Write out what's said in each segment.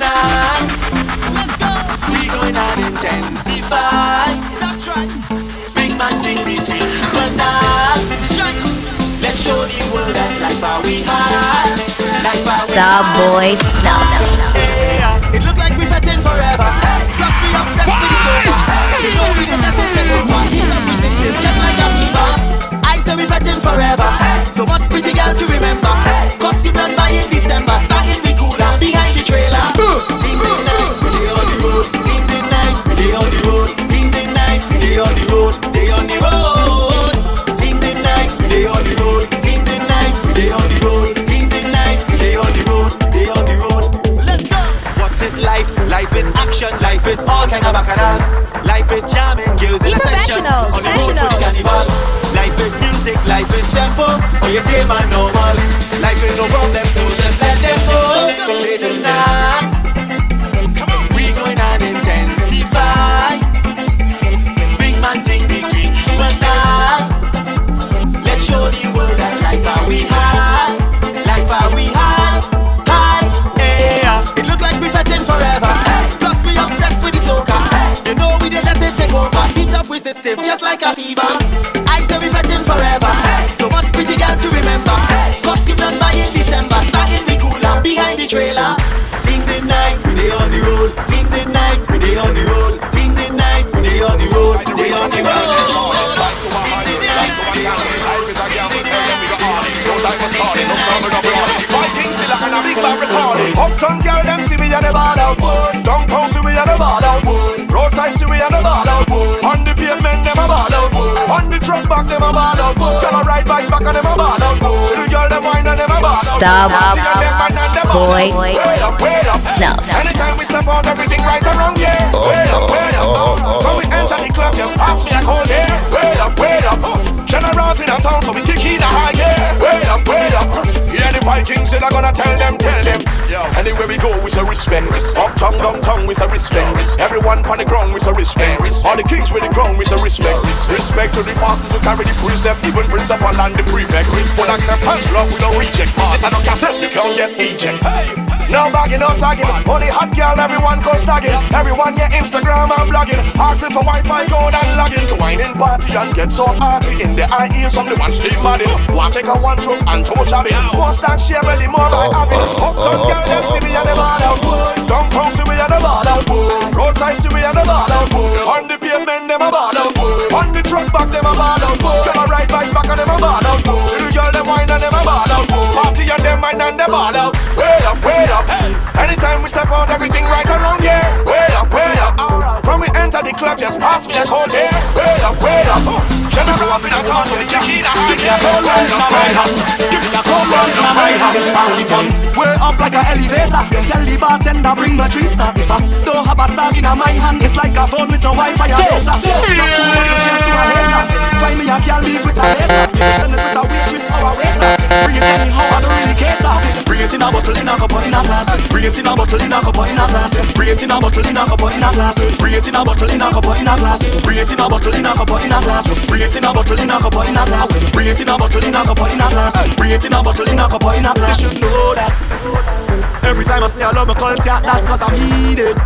tonight. Let's go. We gonna intensify. That's right. Big man thing between you and I. Let's show the world that life are we high. Starboy Snuff. Yeah, it look like we fetting forever. Plus we obsessed with the sofa. You know we just let it take over. Heat up with system just like a fever. I say we fetting forever. So much pretty girl to remember. Costume done by in December. Starting we cooler behind the trailer. Uh, uh, Things in uh. nice, we they on the road. Things in nice, we they on the road. Things in nice, we they on the road. They on the road. Things in nice, we they on the road. Things in nice, we they on the road. Things in nice, we they on the road. They on the road. Let's go. What is life? Life is action. Life is all kind of bacchanal. Life is jamming, girls in Be a section. On the road for the carnival. Life is music, life is tempo. Oh, you take my normal. Life is no problem, so just let them go. Say System just like a fever. I say we fetting forever. So much pretty girl to remember. Costume done by in December. Starting we cooler behind the trailer. Things is nice, we dey on the road. Things is nice, we dey on the road. On the truck back, them a ball out. Girl a ride bike back and them a ball out. See the girl, them wine and them a ball out. Stop. See the them man and them ball Boy. out. Way up, way up. Snuff. Anytime we step out, everything right around here. Way up, oh, way up. Oh, oh, when we enter the club, just pass me a cold air. Way up, way up. Generals in a town, so we kick in a high gear. Way up, way up. Yeah, the Vikings, still I gonna tell them, tell them. Anywhere we go, we say respect. Up town, down downtown, we say respect. Everyone on the ground, we say respect. All the kings with the crown, we say respect. Respect to the fastest who carry the precept, even principal and the prefect. Full acceptance, love, we don't reject. This I don't cassette, you can't get eject. Hey. No bagging, no tagging. Only hot girl, everyone go stagging. Everyone get Instagram and blogging. Asking for Wi-Fi code and logging to wine in party and get so happy in the eye ears from the one stay mad Want take a one trip and toe jabbing. More stack share really more by having. Uptown girl, them see me and the ball out. Downtown see me and the ball out. Roadside see me and the ball out. On the pavement, them a ball out. On the truck back, them a ball out. Them a ride bike back and them a ball out. The girl, them wine and them a ball out. Party and them mind and them ball out. Way up, way up. Anytime we step out, everything right around here. Way up, way up. From we enter the club, just pass me a cold air. Way up, way up. Generals in a town, so we kick in a high gear. Cold run in my hand. Give me a cold run in my hand. Party fun. Way up like an elevator. Tell the bartender bring my drinks now. If I don't have a star in my hand, it's like a phone with no Wi-Fi data. Not too much shares to a hater. Find me a girl leave with a hater. Send it with a waitress or a waiter. Bring it anyhow, I don't cater. Bring it in a bottle, in a cup, in a glass. Bring it in a bottle, in a cup, in a glass. Bring it in a bottle, in a cup, in a glass. Bring it in a bottle, in a cup, in a glass. Bring it in a bottle, in a cup, in a glass. Bring it in a bottle, in a cup, in a glass. Bring it in a bottle, in a cup, in a glass. Bring it in a bottle, in a cup, in a glass. You should know that. Every time I say I love my culture, that's cause I mean it.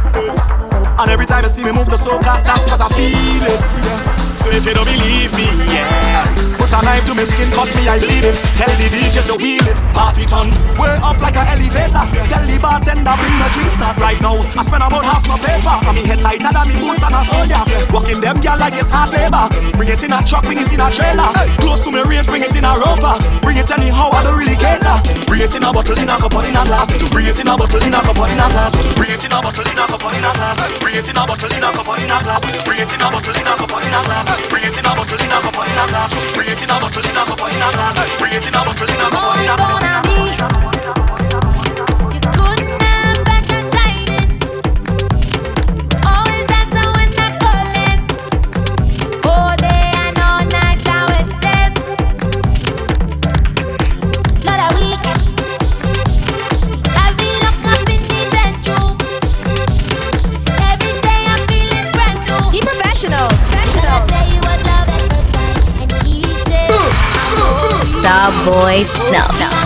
And every time you see me move the soca, that's cause I feel it. So if you don't believe me, yeah. Put a knife to my skin, cut me, I bleed it. Tell the DJ to wheel it. Party ton, we're up like an elevator. Tell the bartender bring my drinks not right now. I spend about half my paper, and me head tighter than me boots and a soldier. Walking them girl like it's hard labor. Bring it in a truck, bring it in a trailer. Close to me range, bring it in a rover. Bring it anyhow, I don't really cater. Bring it in a bottle, in a cup, or in a glass. Bring it in a bottle, in a cup, or in a glass. Bring it in a bottle, in a cup, or in a glass. Bring it in a bottle, in a cup, or in a glass. Bring it in a bottle, in a cup, or in a glass. Bring it in a bottle, in a cup, in a glass. Bring it in a bottle, in a cup, in a glass. Bring it in a bottle, in a cup, in a glass. Starboy Snuff.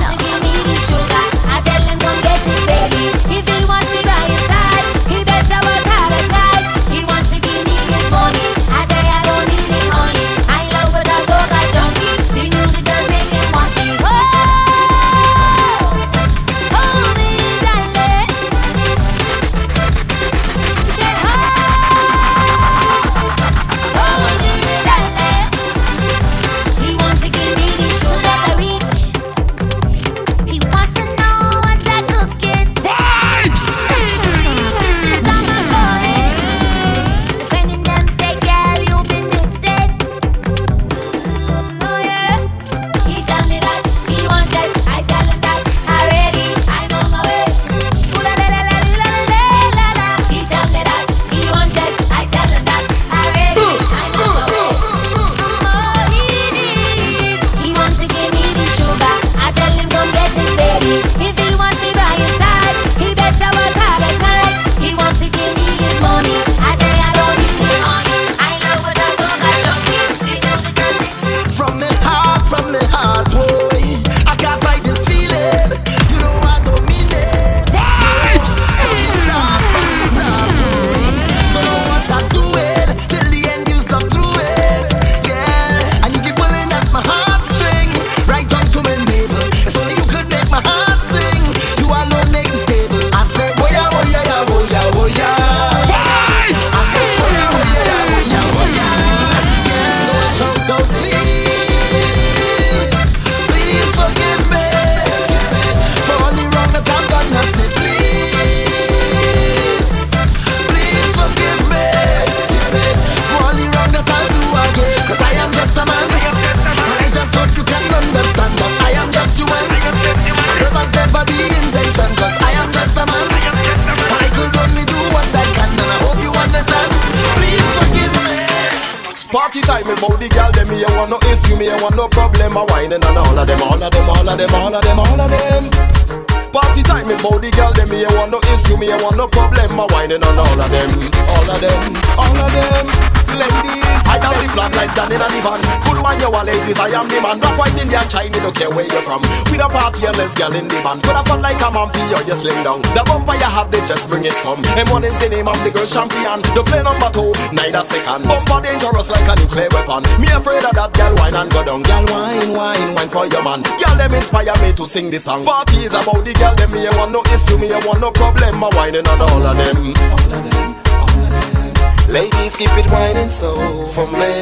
can. Bumper dangerous like a nuclear weapon. Me afraid of that girl wine and go down. Girl wine, wine, wine for your man. Girl them inspire me to sing this song. Party is about the girl them. Me I want no issue. Me I want no problem. My whining on all of them. All of them, all of them. Ladies keep it whining so for me.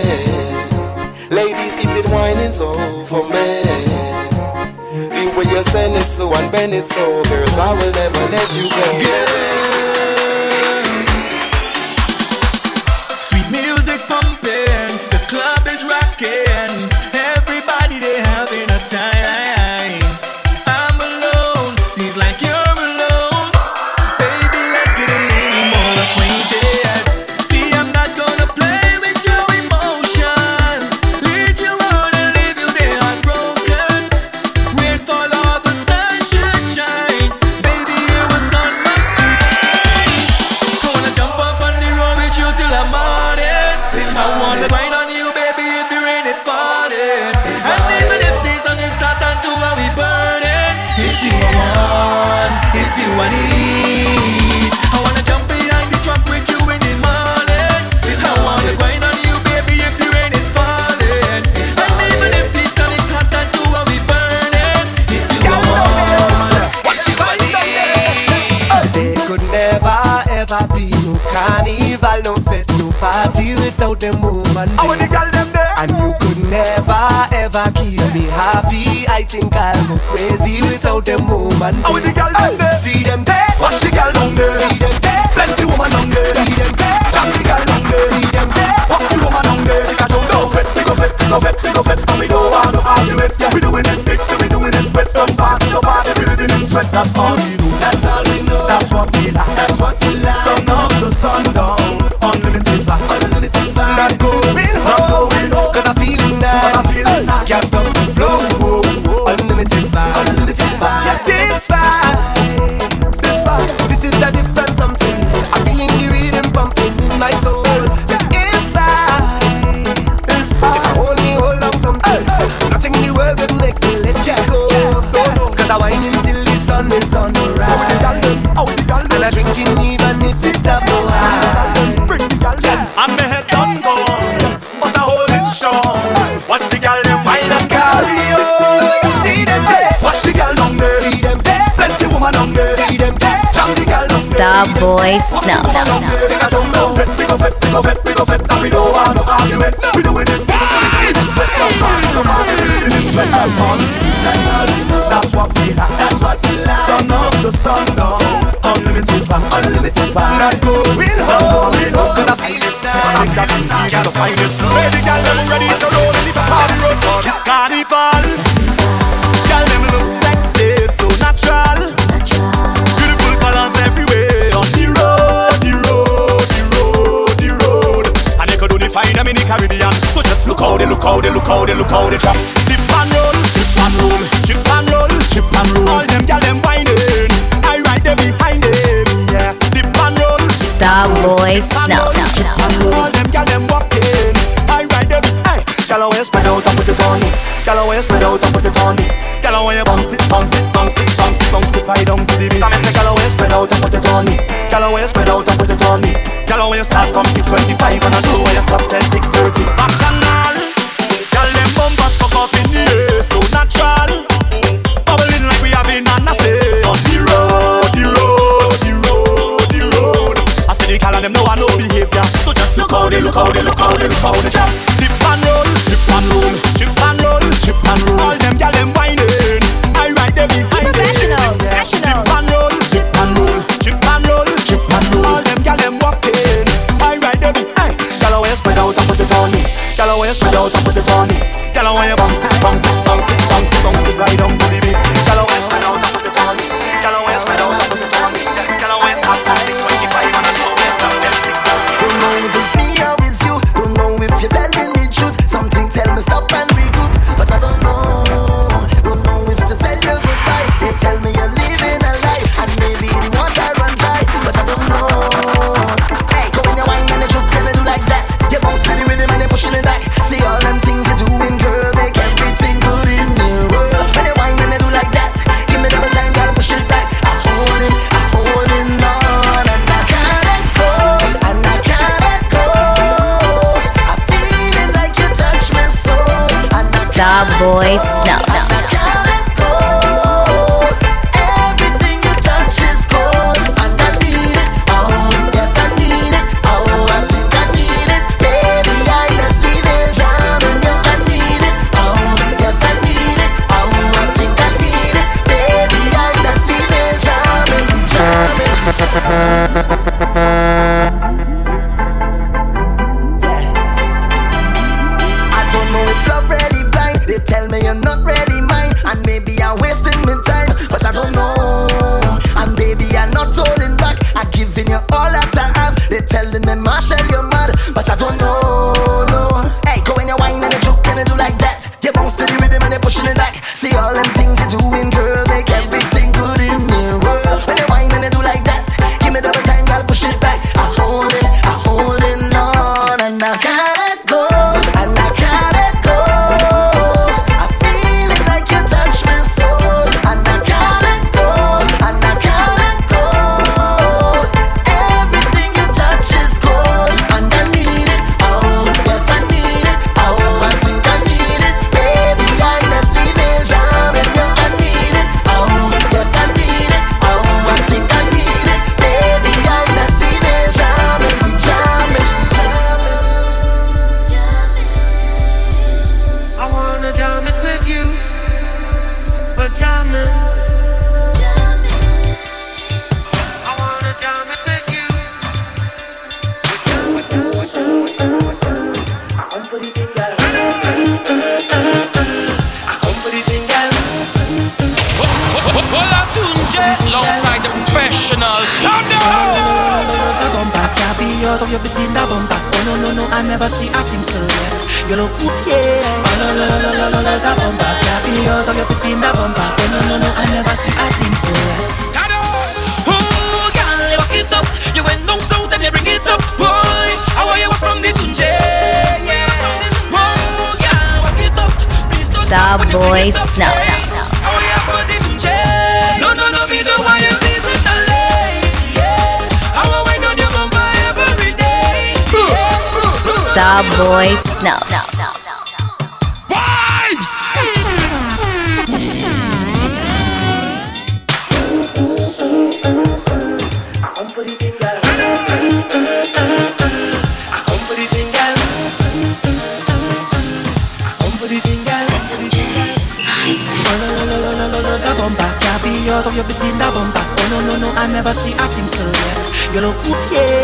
Ladies keep it whining so for me The way you send it so and bend it so, girls, I will never let you go. Yeah. without them woman. I want the girl them there. And you could never ever keep me happy. I think I'll go crazy without them woman. I want the girl them there. See them there. boy Snuff. That's what we like. Son of the sun. boys. never see acting so yet. You look good, yeah.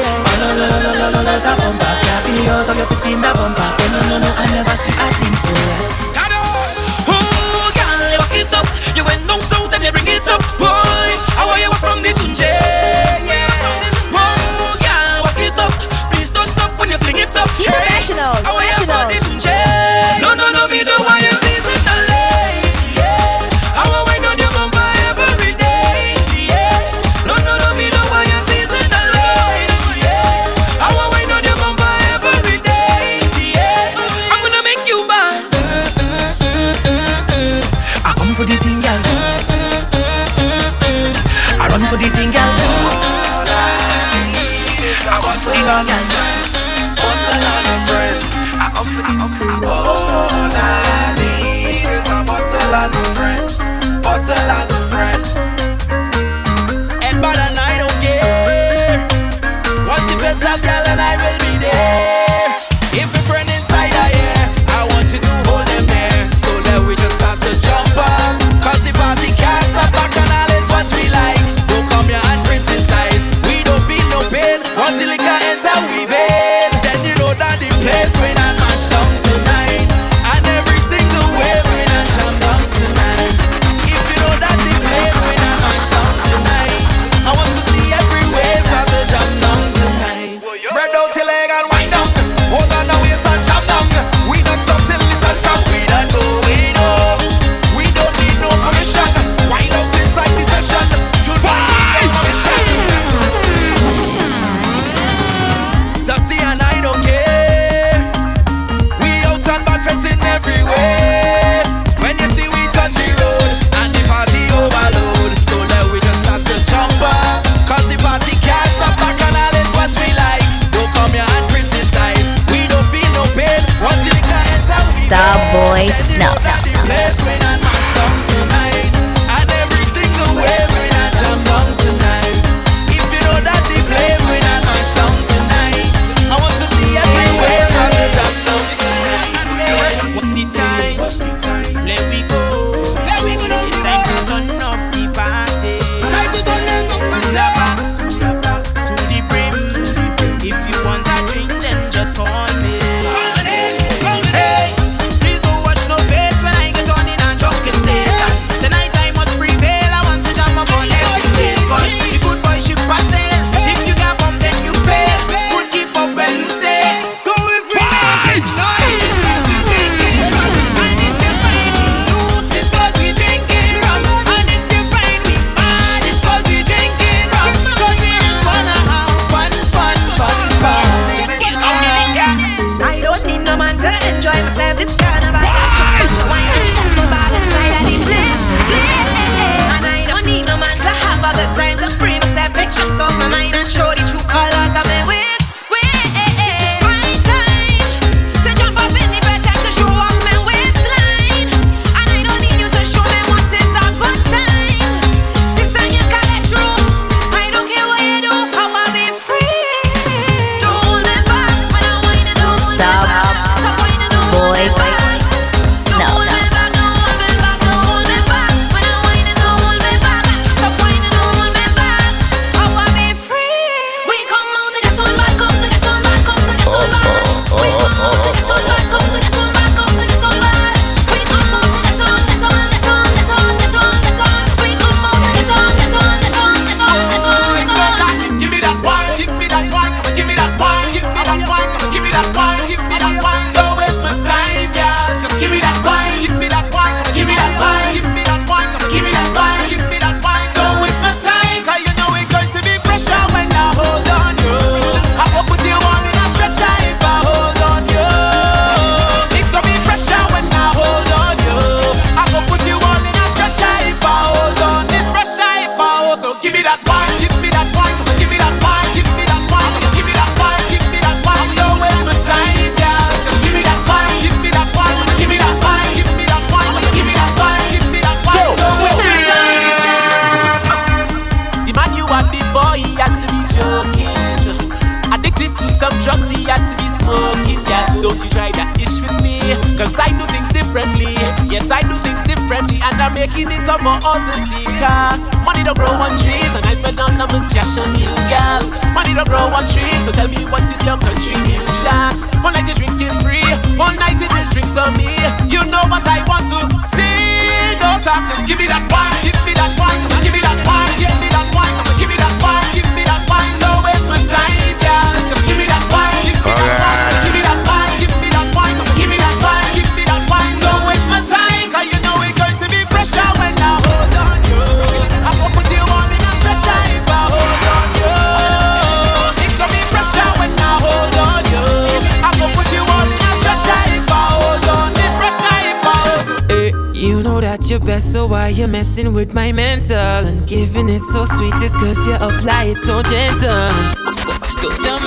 It so sweet? It's cause you apply it so gentle. Oh gosh, jump?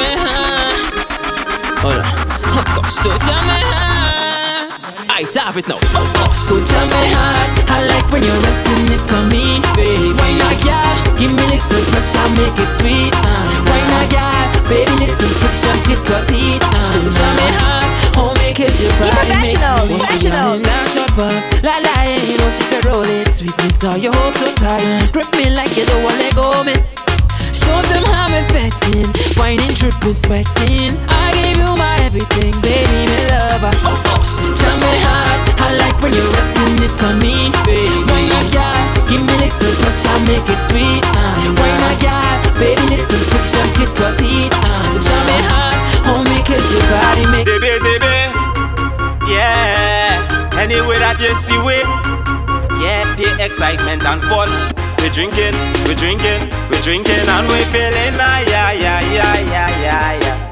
Hold on. Oh gosh, me, huh? I have it now. Oh gosh, me hard. I like when you're resting it on me, baby. Why not, girl? Give me a little pressure, make it sweet. Uh. Why not, girl? Baby, little friction, it cause heat. Uh. Me hard. Oh, make it your Be body makes me professional, professional. run in down short pants. La la, yeah, you know she can roll it. Sweetness, all you hold so tight. Grip me like you don't want let go, me. Show them how me fetting, whining, dripping, sweating. I gave you my everything, baby, me lover. Oh gosh, jam me hard. I like when you're resting it on me, baby. Why not, girl? Give me little pressure, make it sweet. Uh. Why not, girl? Baby, little friction, it cause heat. Uh. Jam me hard, oh, make it your body make. Baby, baby, yeah. Anyway that you see we, yeah, pure excitement and fun. We drinking, we drinking, we drinking, and we feeling ah yeah, yeah, yeah, yeah, yeah, yeah.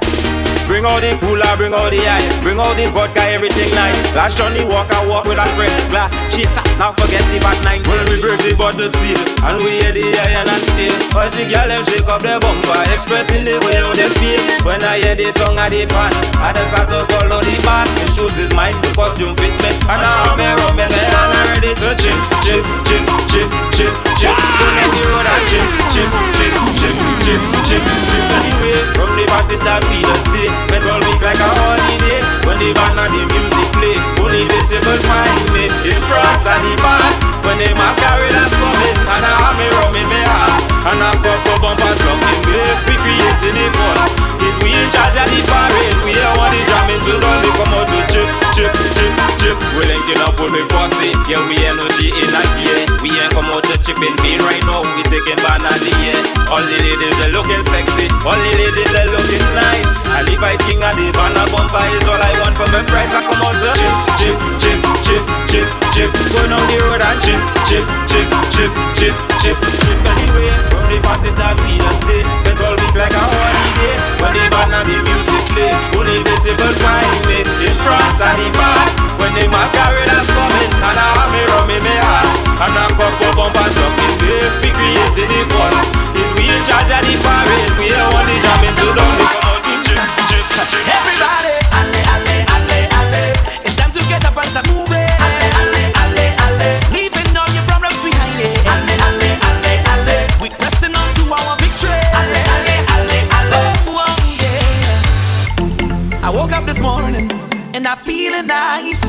Bring all the cooler, bring all the ice, bring all the vodka, everything nice. Last Johnny walk and walk with a friend. Glass, chaser, now forget the bad nine. When we break the bottle seal, and we hear the iron and steel. All the girl them shake up their bumper, expressing the way how they feel. When I hear the song of the band, I just start to follow the band. The shoes is mine, the costume fit me, and I have me rum in me, and I'm ready to chip, chip, chip, chip, chip, chip. Don't let me roll chip, chip, chip, chip, chip, chip. Anyway, from the party start we just stay. All week like a holiday. When the band and the music play Only they say find me In front of the band. When the masqueraders coming And I have me rum in my heart And I pop up bumper trucking me We creating the fun If we in charge of the parade We are one the jamming to done They come out to chip, chip, chip, chip We linking up with me posse Yeah, we energy in a gear We ain't come out to chipping bean right now We taking band of the year All the ladies they looking sexy All the ladies they looking nice And if I king of the band a bumper is all I want for my price I come out to chip, chip, chip, chip, chip, chip Go down the road and chip, chip, chip, chip, chip, chip, chip Anyway, from the party start we and stay Get all week like a holiday When the band and the music play Only decibel find In front of the bar When the masqueraders coming And I have me rum in me heart And I'm come for bumper jumping Babe, we created the fun. Is we in charge of the parade We are want the jamming to don't come out to chip, chip, chip. Everybody, alle, alle, alle, alle. It's time to get up and start moving. and I feel nice.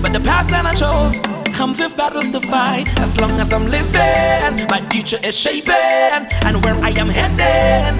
But the path that I chose comes with battles to fight. As long as I'm living, my future is shaping, and where I am headed.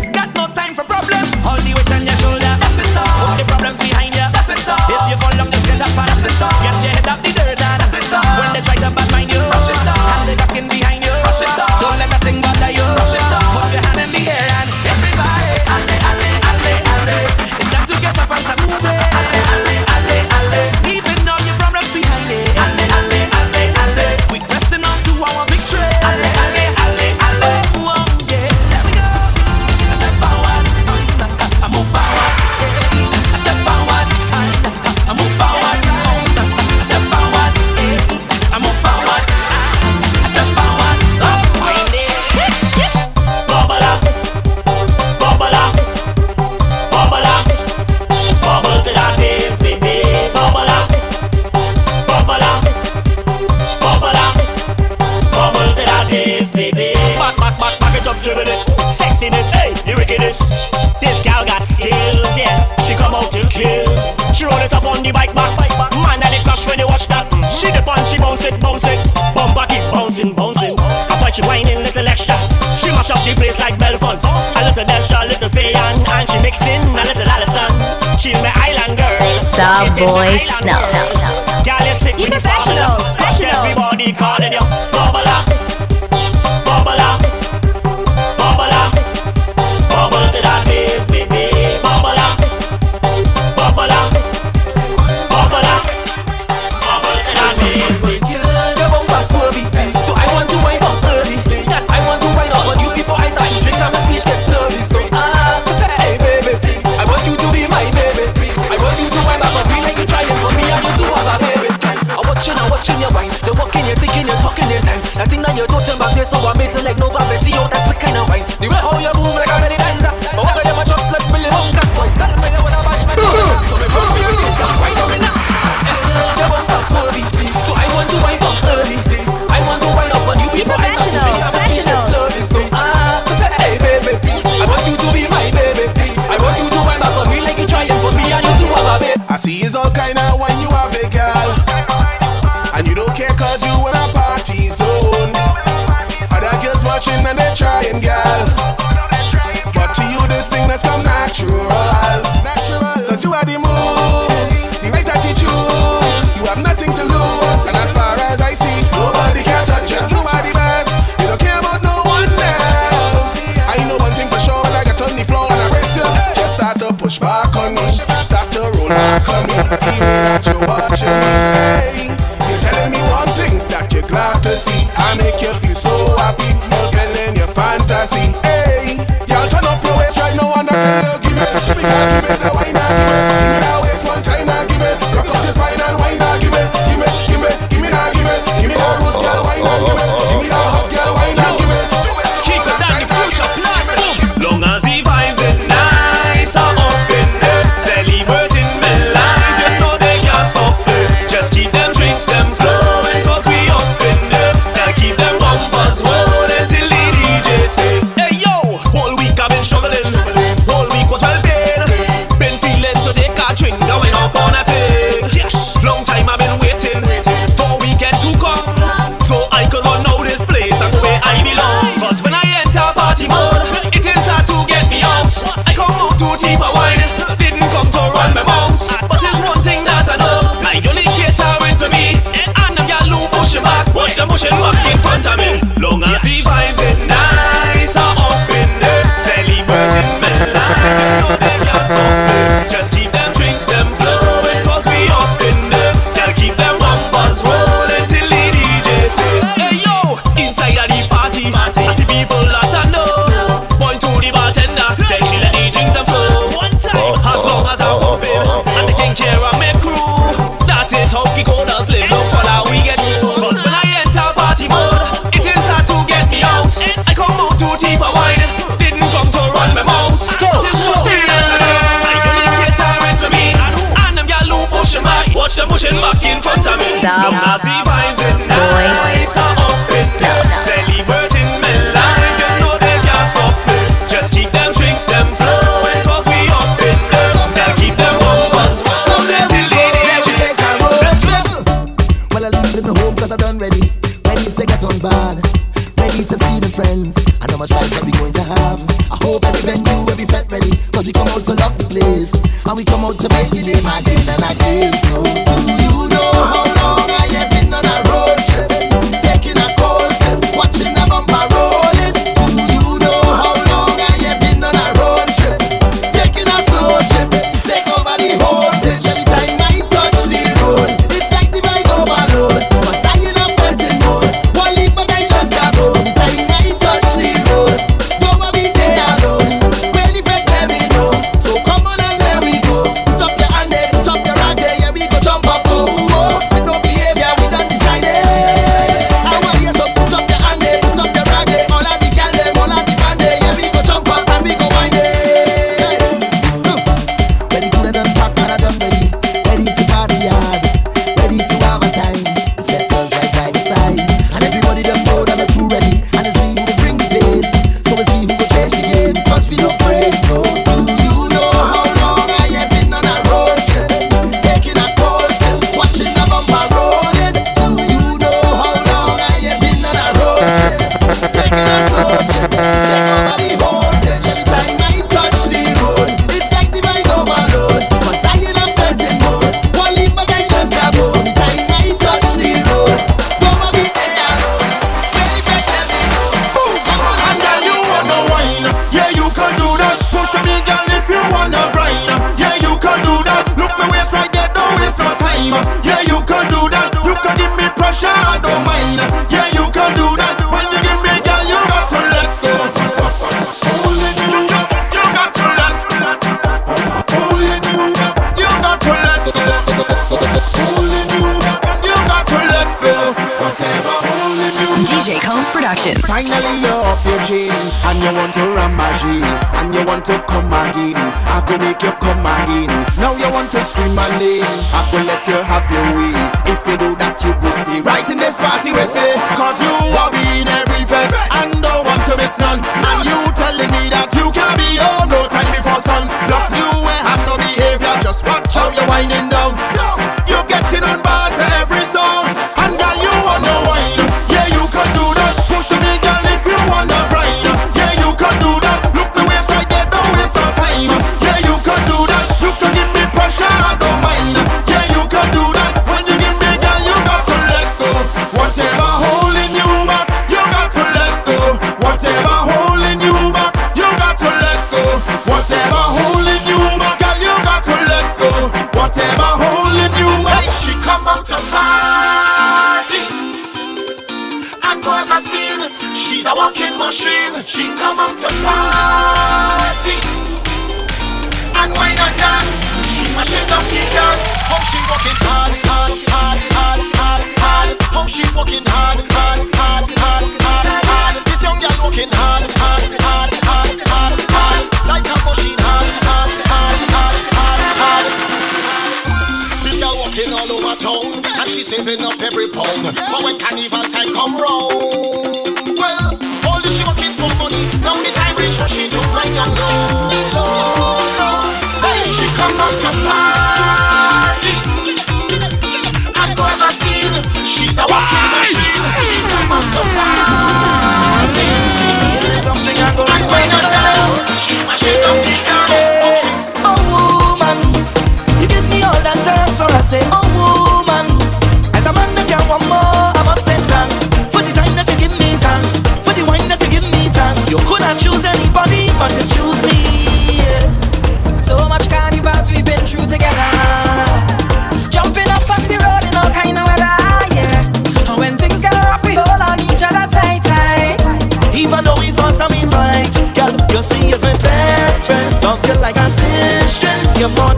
scream my name. I go let you have your way. If you do that, you will stay right in this party with me. Cause you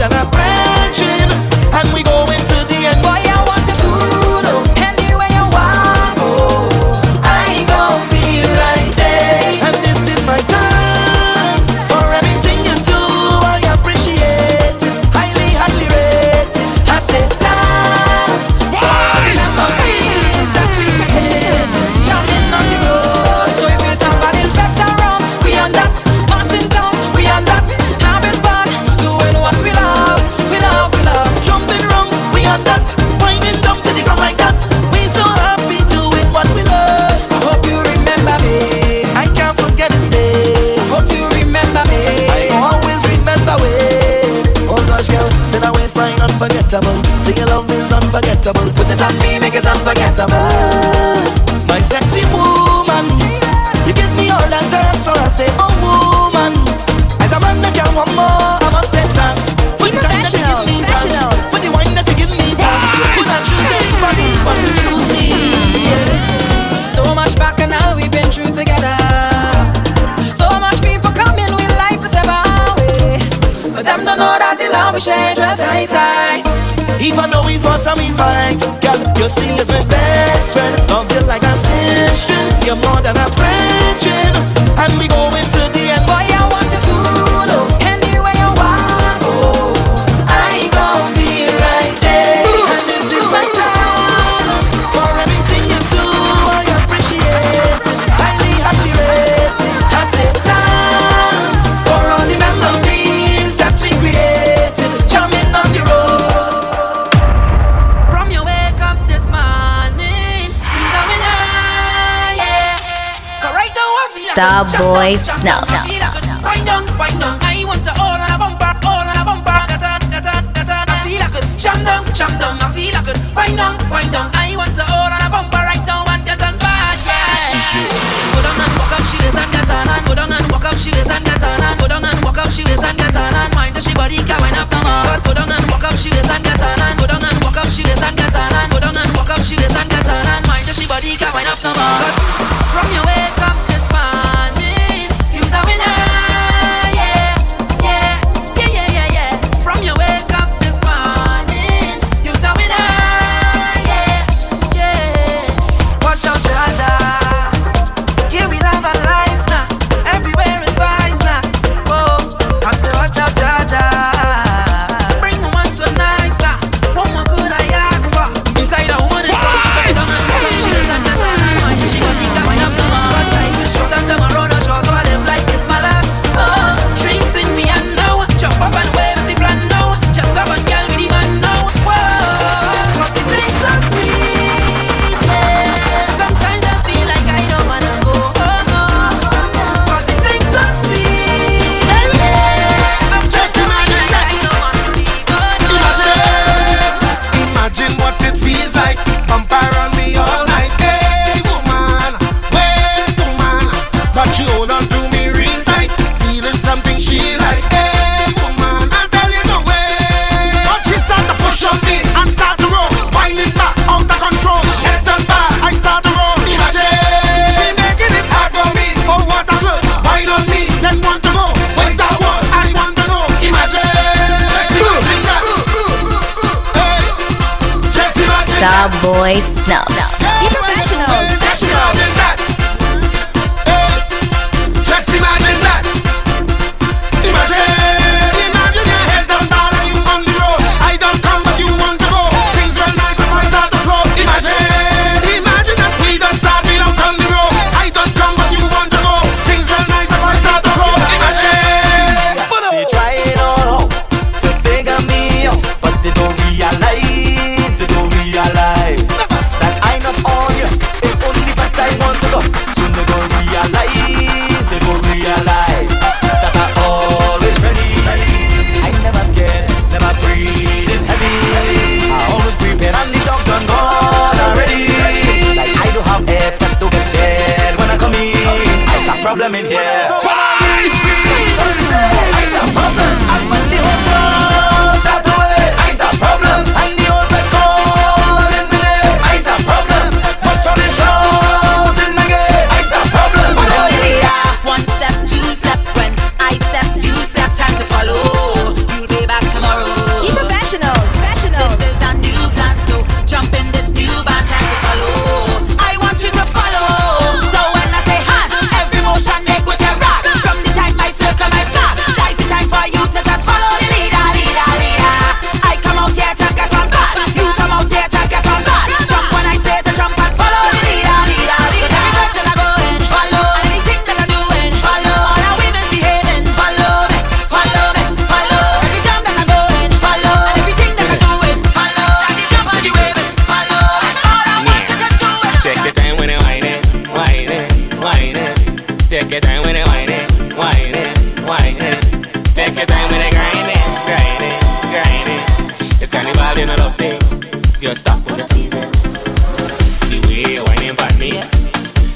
Jana we share drop tight ties. Even though we fuss and we fight, girl, you see, is my best friend. Love you like a sister, you're more than a friend, and we going. boy Snuff.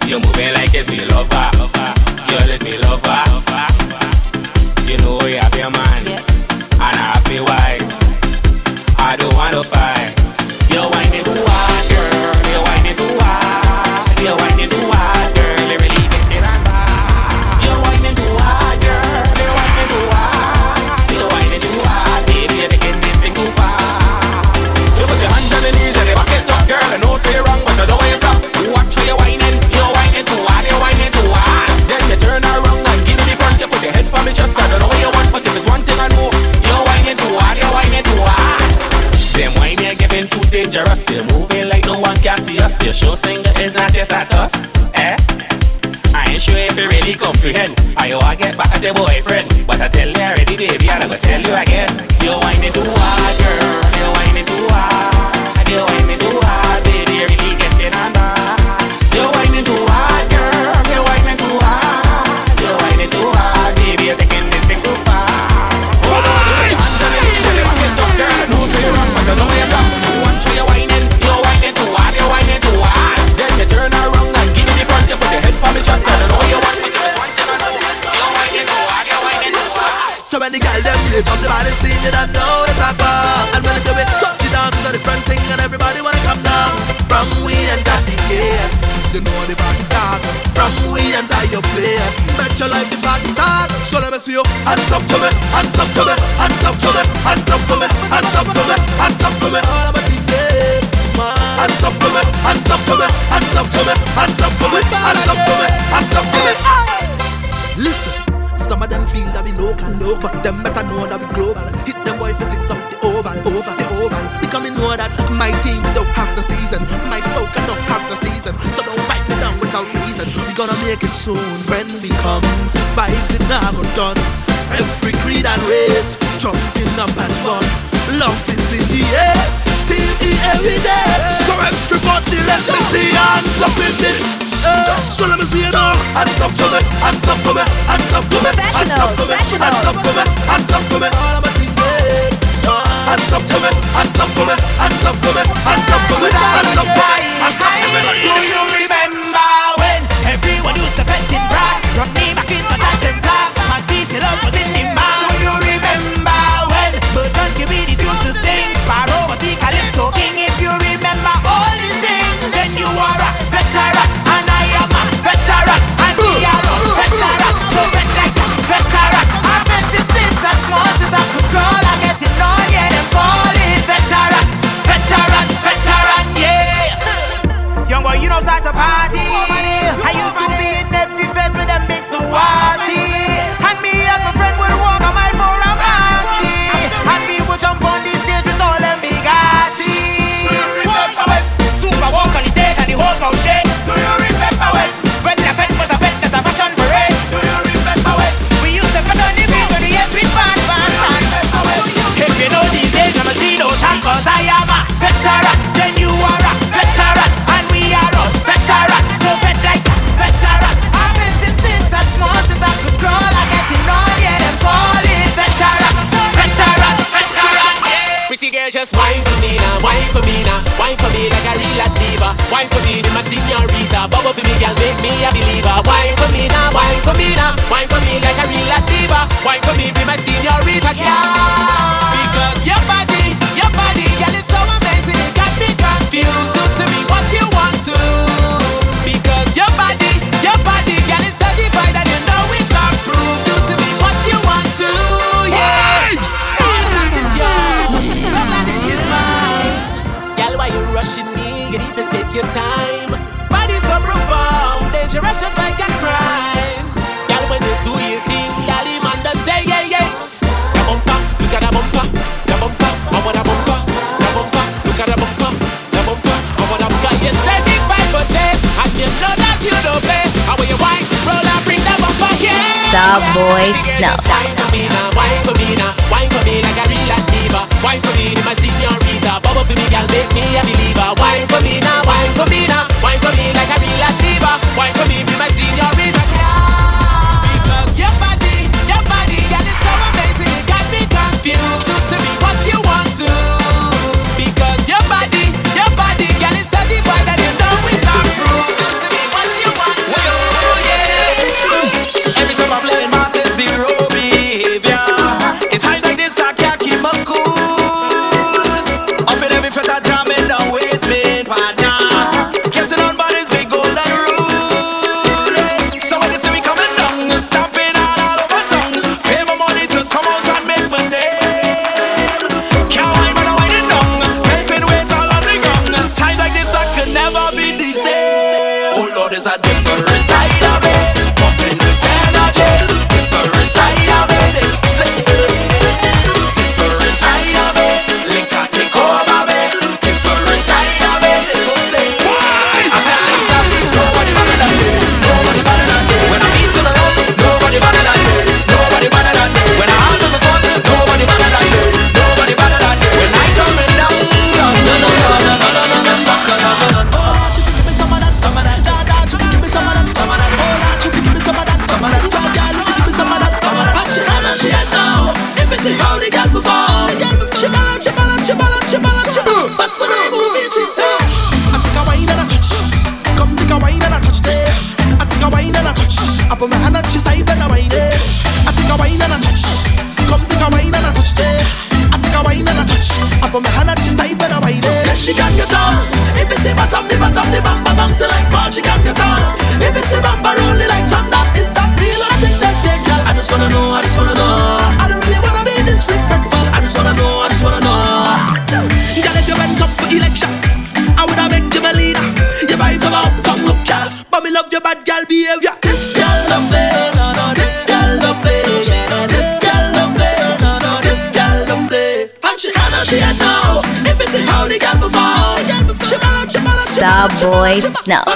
You're moving like it's me lover. You're me lover. dangerous. You're moving like no one can see us. Your show singer is not your status. Eh? I ain't sure if you really comprehend. I you I get back at your boyfriend, but I tell you already, baby, I'm gonna tell you again. You're whining too hard, girl. You're whining too hard. You're whining too hard. It from the body steam, you don't know it's a bar. And when they say we touch it down, to the front thing, and everybody wanna come down. From we and Daddy yeah. You know the party start. From we and I your player. Make your life the party start. So let me see you. Hands up to me, hands up to me, hands up to me, hands up to me. local, local. Them better know that we global. Hit them boy for six out the oval, over the oval. Because me know that my team we don't have no season, my soca don't have no season. So don't fight me down without reason. We gonna make it soon when we come. Vibes it now go done. Every creed and race jumping up as one. Love is in the air, till the every day. So everybody, let me see hands up in it. So let me see it all. Hands up to me, hands up to me, hands up to me. Professional, professional. Hands to me, hands up to me. All I'm to me, hands up to me, hands up to me, hands up to me, hands up to me, hands up to me. Do you remember when everyone used to bet in brass? Run me back in my shot and blast. Man, see, still was in my seniorita gal. Boy Snuff. boy Snuff.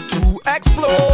to explore.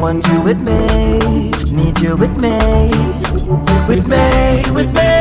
want you with me, need you with me, with me, with me.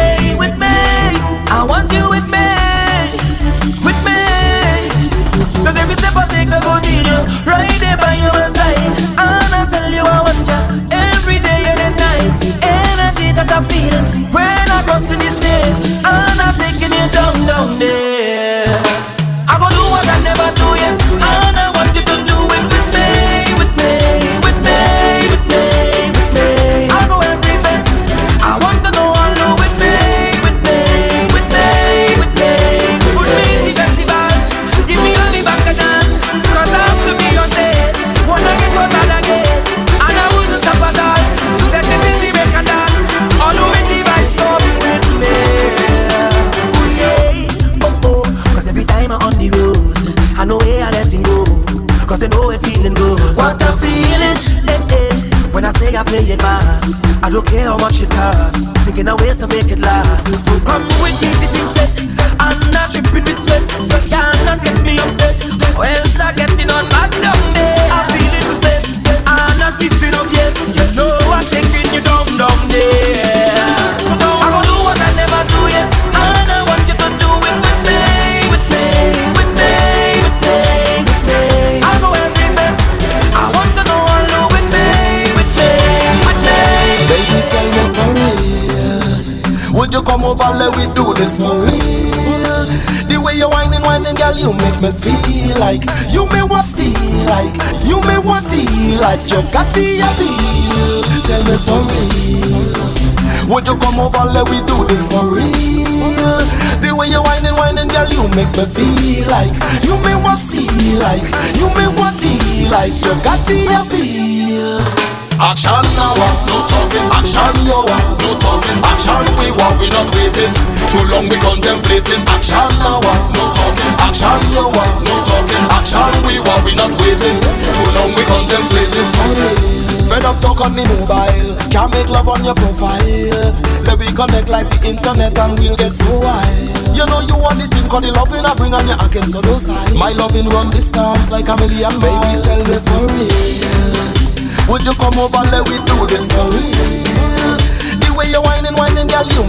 this for real. The way you whining, whining, girl, you make me feel like you may want steal, like you may want deal, like you got the appeal. Tell me for real, would you come over? Let we do this for real. The way you whining, whining, girl, you make me feel like you may want steal, like you may want deal, like you got the appeal. Action now, no talking. Action yo, no talking. Action we want, we not waiting. Too long we contemplating. Action now, no talking. Action yo, no talking. Action we want, we not waiting. Too long we contemplating. Fed up talk on the mobile. Can't make love on your profile. Let we connect like the internet and we'll get so wild. You know you want the thing called the loving I bring on your against to those eyes. My loving run distance like a million babies. Tell me for real. Would you come over, let we do this for? The way you're whining, whining, girl, you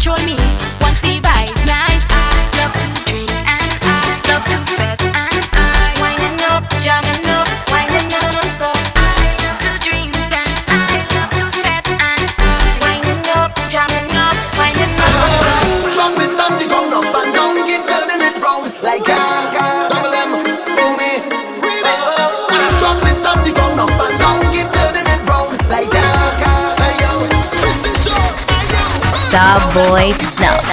control me. boy Snow.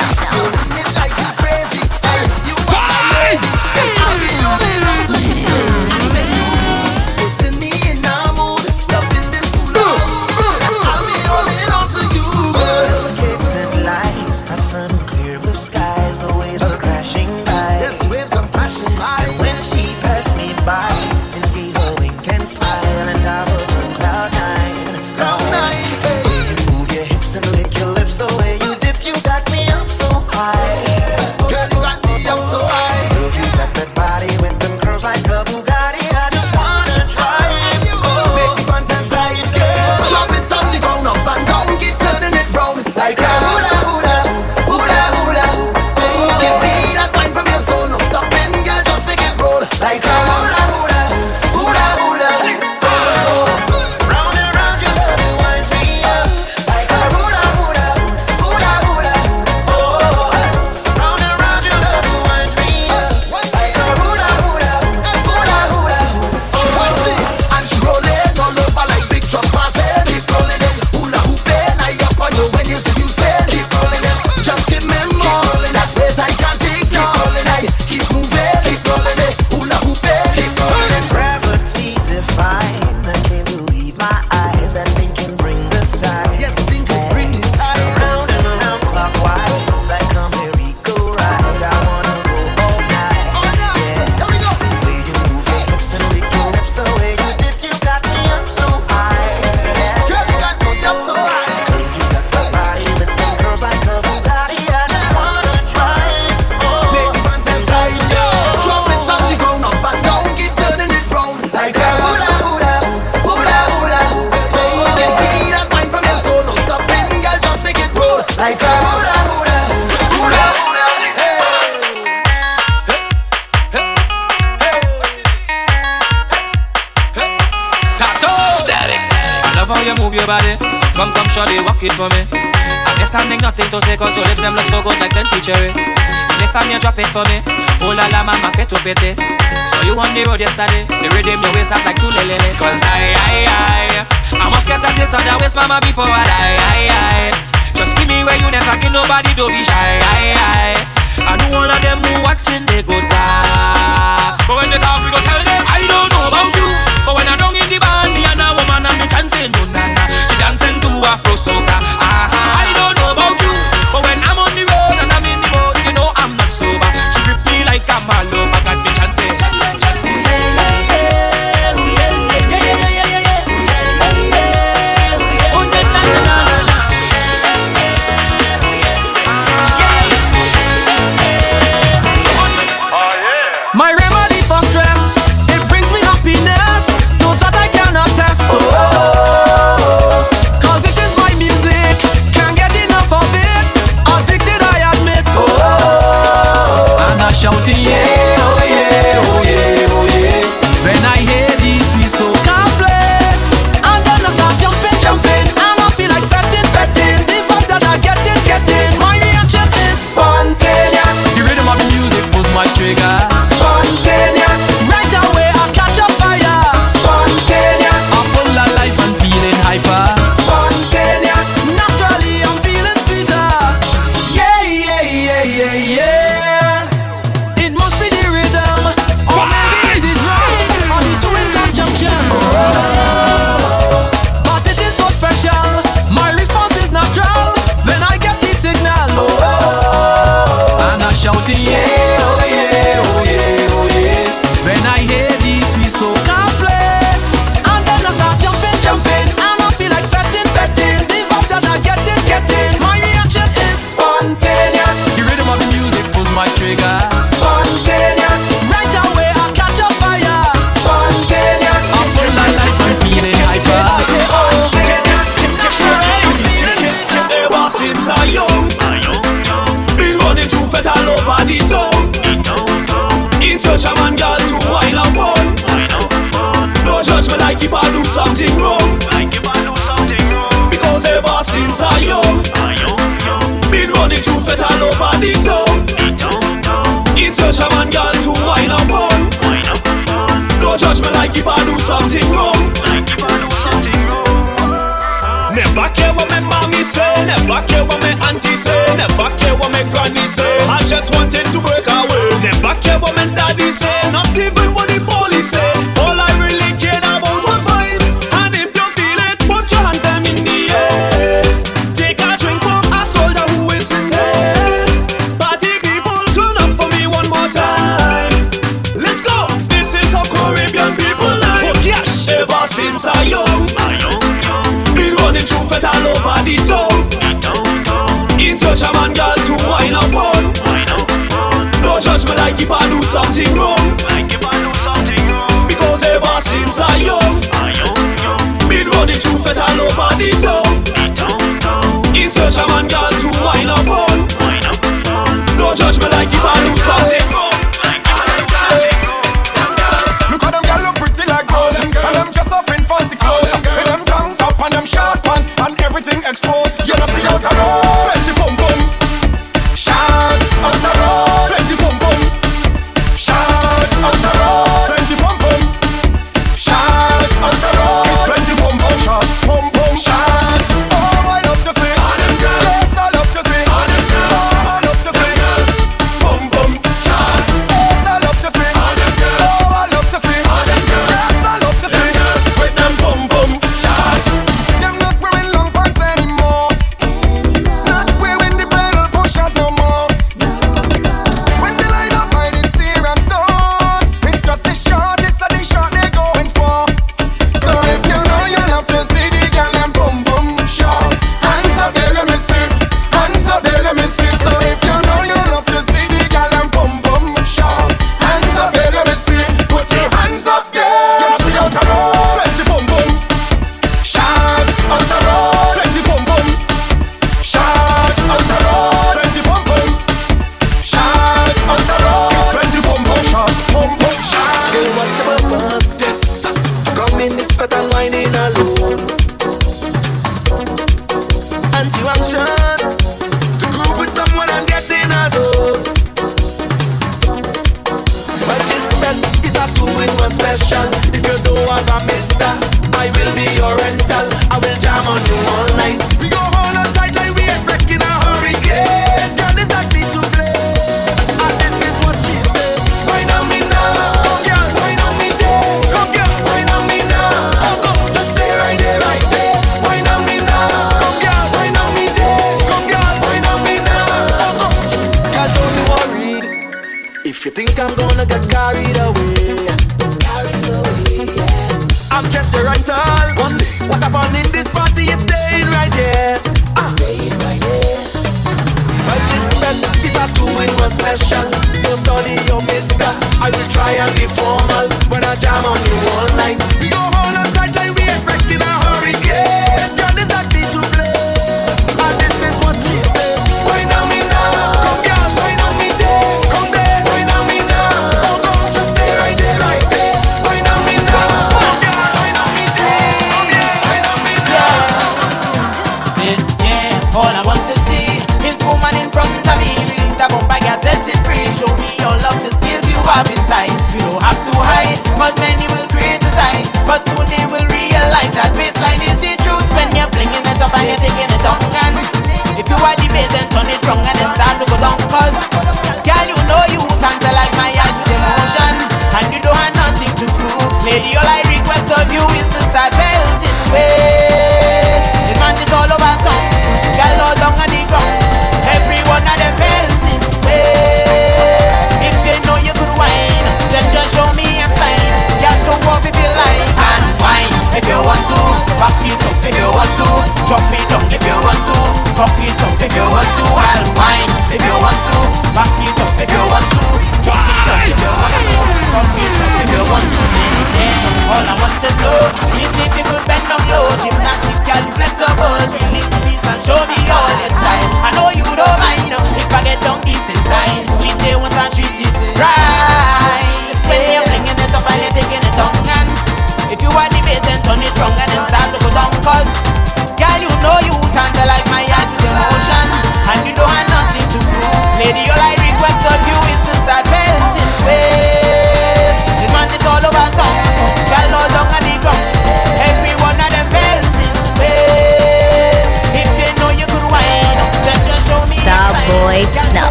The rhythm your waist up like two lele Cause I, I, I I must get a taste of that waist mama before I die. I, I. Just give me where you never give nobody don't be shy. I, I. I know all of them who watching they go talk But when they talk we go tell them I don't know about you. But when I down in the band me and a woman and me chanting no na na. She dancing to Afro soca. I young. Been running through it all over the town. In man, girl, to up on. Don't judge me like if I do something wrong. Because ever since I young, been running through it all over the town. In man, girl, to up on. Don't judge me like if I do something wrong. exposed. You're not see out alone.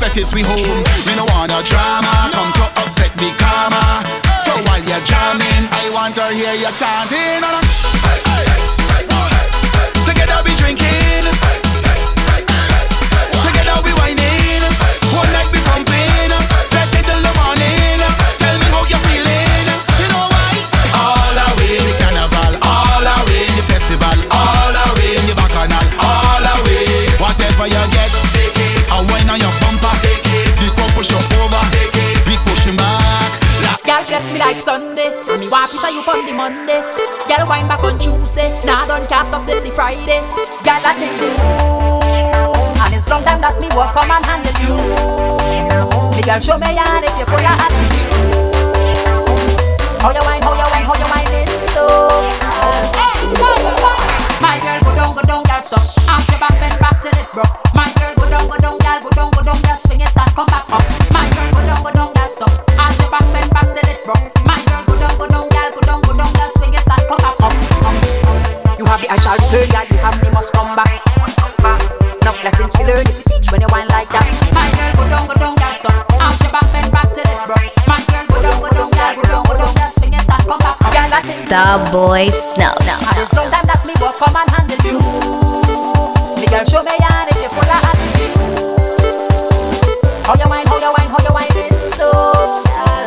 this is we home. We no want a drama, come to upset me karma. So while you're jamming, I want to hear you chanting. Girl, show me your if you pull your hand. How you wine? Starboy Snuff. As long as that me work, come and handle you. Me girl, show me your if you full of attitude. How you wine, how you wine, how you wine it so uh.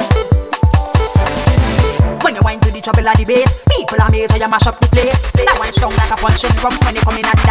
When you wine to the trouble of the bass, people amazed how you mash up the place. That wine strong like a punching drum when you come in at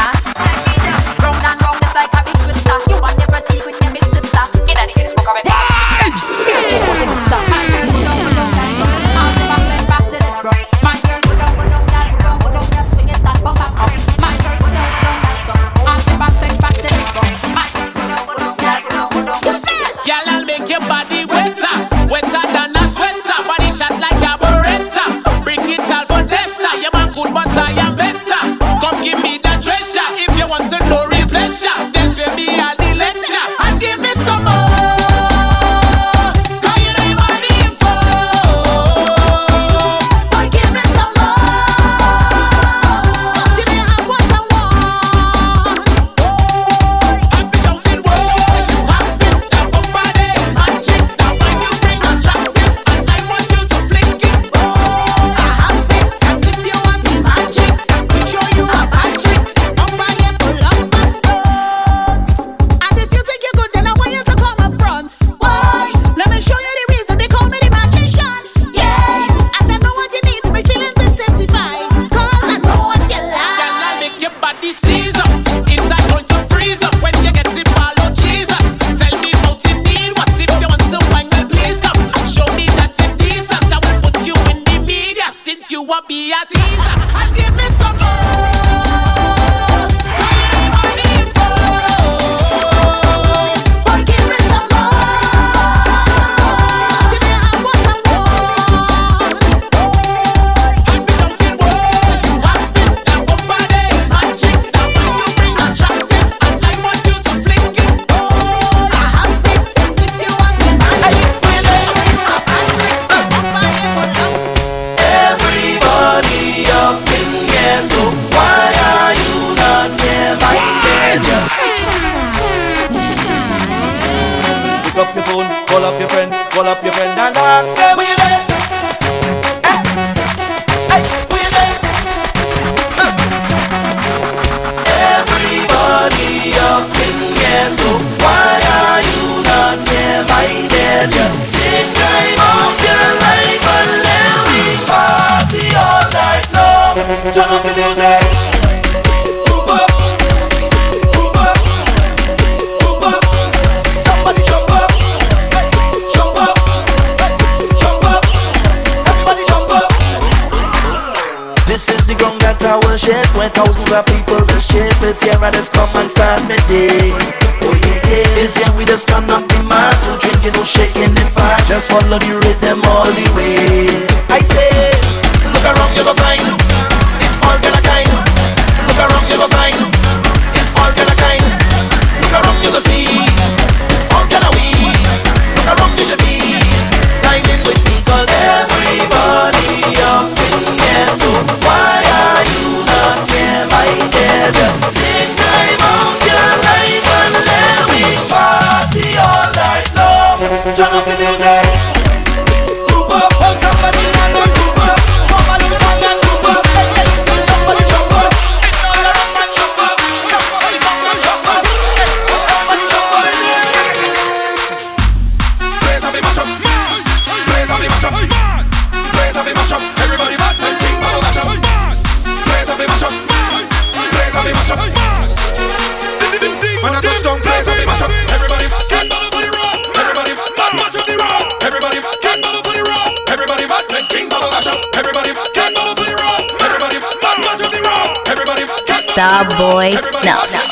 Starboy Snuff.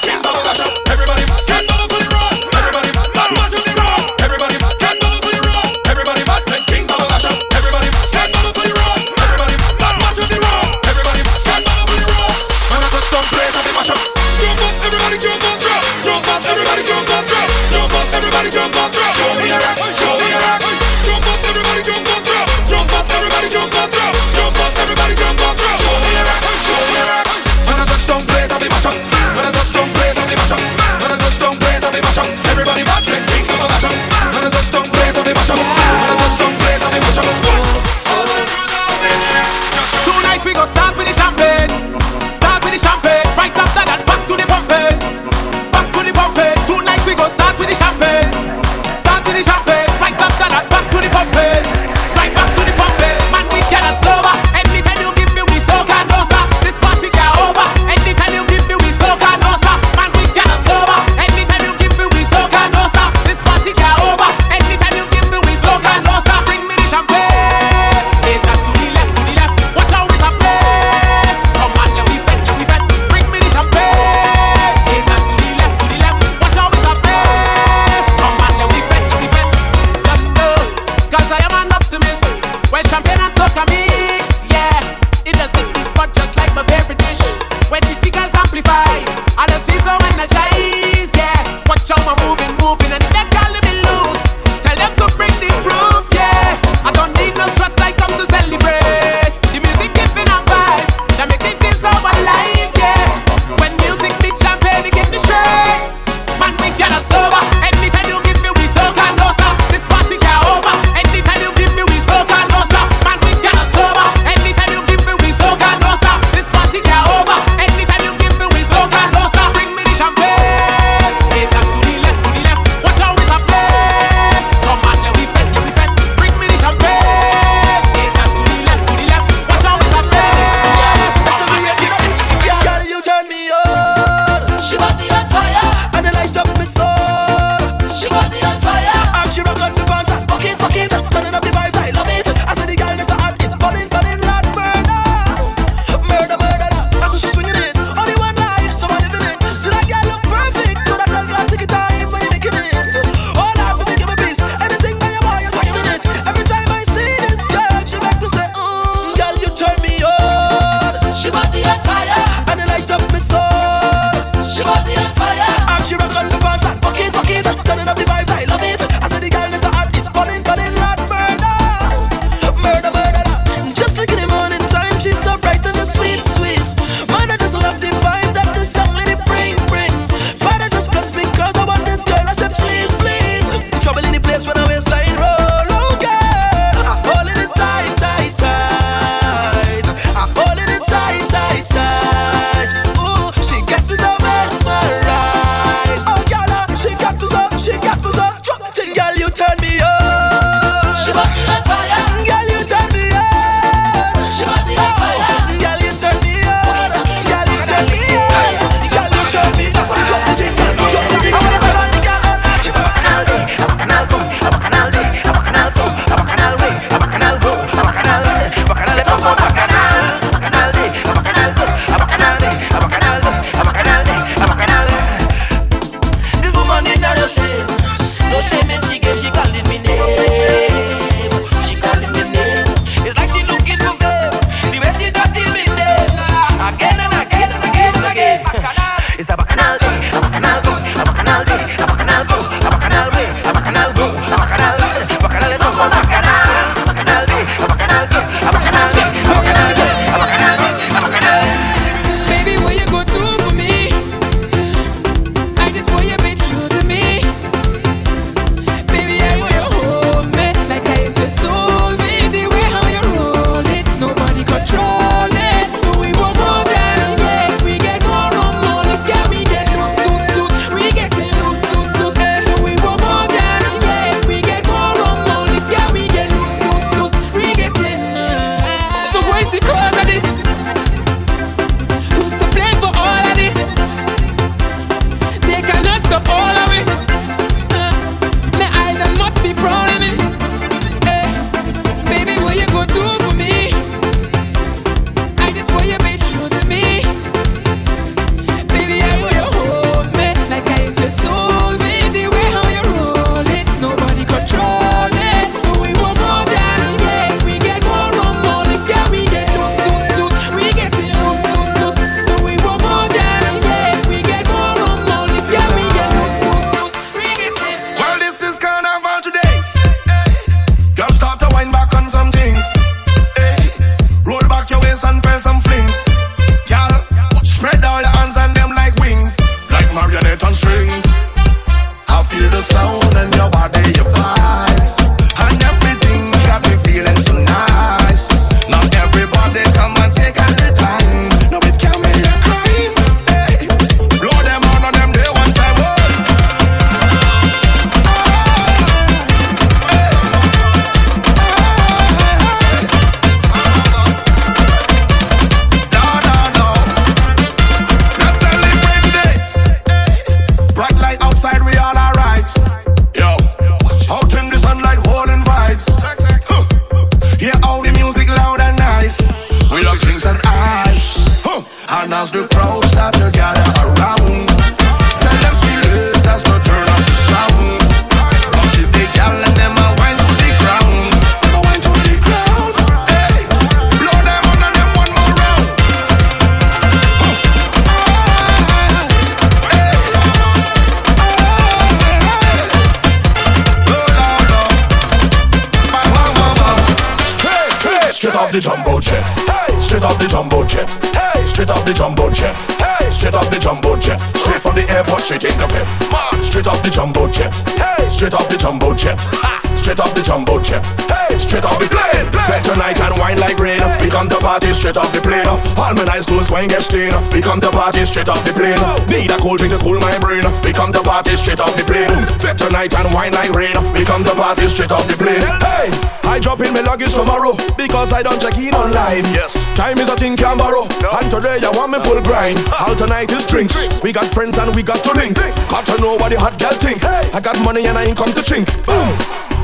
Party straight off the plane. All my eyes closed, wine get stained. We come to party straight off the plane. Need a cold drink to cool my brain. We come to party straight off the plane. Fed tonight and wine like rain. We come to party straight off the plane. Hey, I drop in my luggage tomorrow because I don't check in online. Yes, time is a thing can borrow. And today I want me full grind. All tonight is drinks. We got friends and we got to link. Got to know what the hot girl think. I got money and I ain't come to chink. Boom.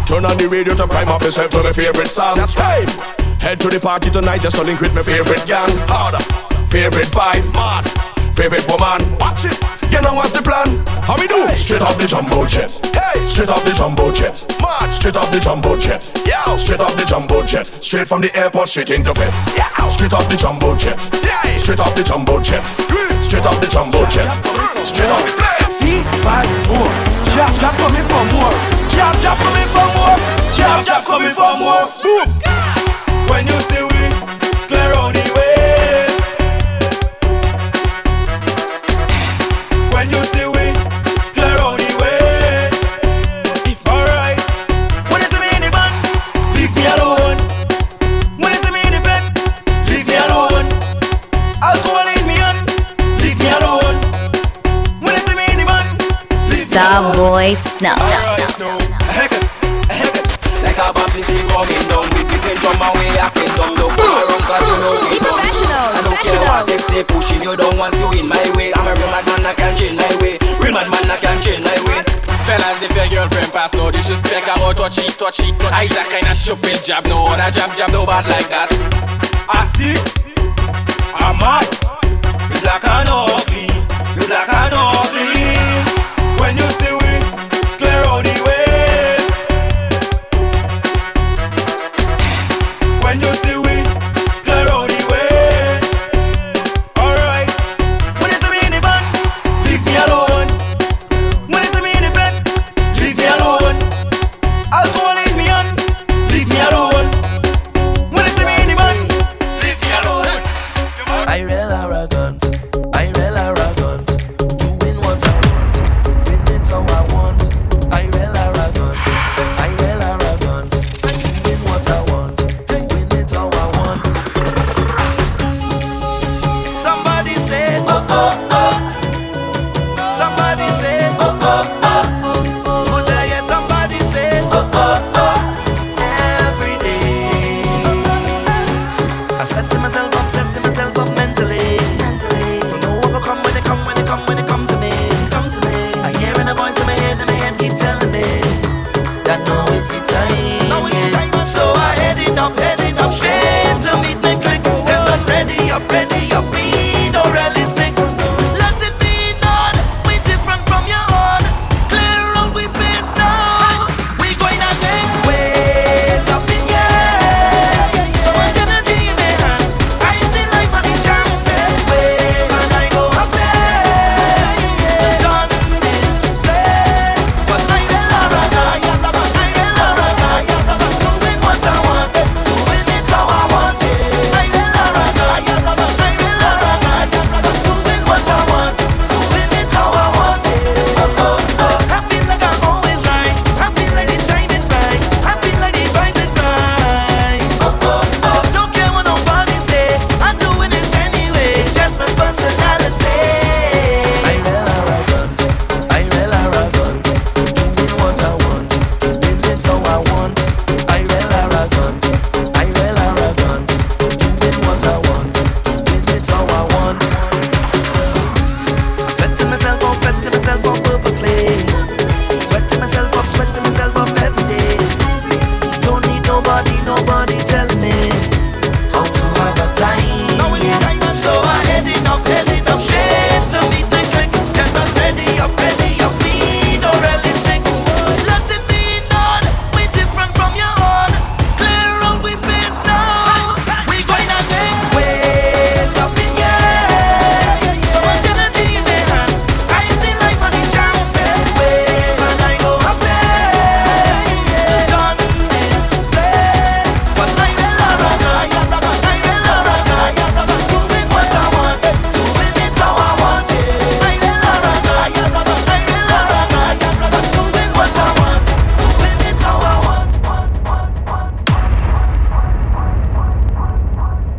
Turn on the radio to prime up yourself to my favorite song. That's right. Head to the party tonight just to link with my favorite gang. Harder. Favorite vibe. Mad. Favorite woman. Watch it. You know what's the plan? How we do? Straight off the jumbo jet. Hey. Straight off the jumbo jet. Mad. Straight off the jumbo jet. Yeah. Straight off the jumbo jet. Straight from the airport straight into bed. Yeah. Straight off the jumbo jet. Yeah. Straight off the jumbo jet. Straight off the jumbo jet. Straight off the plane. Five, four. Jab, jab coming for more. Jab, jab coming for more. Jab, jab coming for more. Boom. When you see we clear out the way. When you see we clear out the way. If alright. When you see me in the band, leave me alone. When you see me in the bed, leave me alone. Alcohol in me hand, leave me alone. When you see me in the band. Starboy Snuff. The paint drum and we acting down the cause you know we Be professional, I don't care what they say pushing you down once you in my way. I'm a real madman I can change my way. Real madman I can change my way. Fellas, if your girlfriend pass no disrespect. About touchy, touchy, touchy. I that kind of stupid. Jab, no other jab, jab, no bad like that. I see I'm mad You black and ugly You black and ugly años.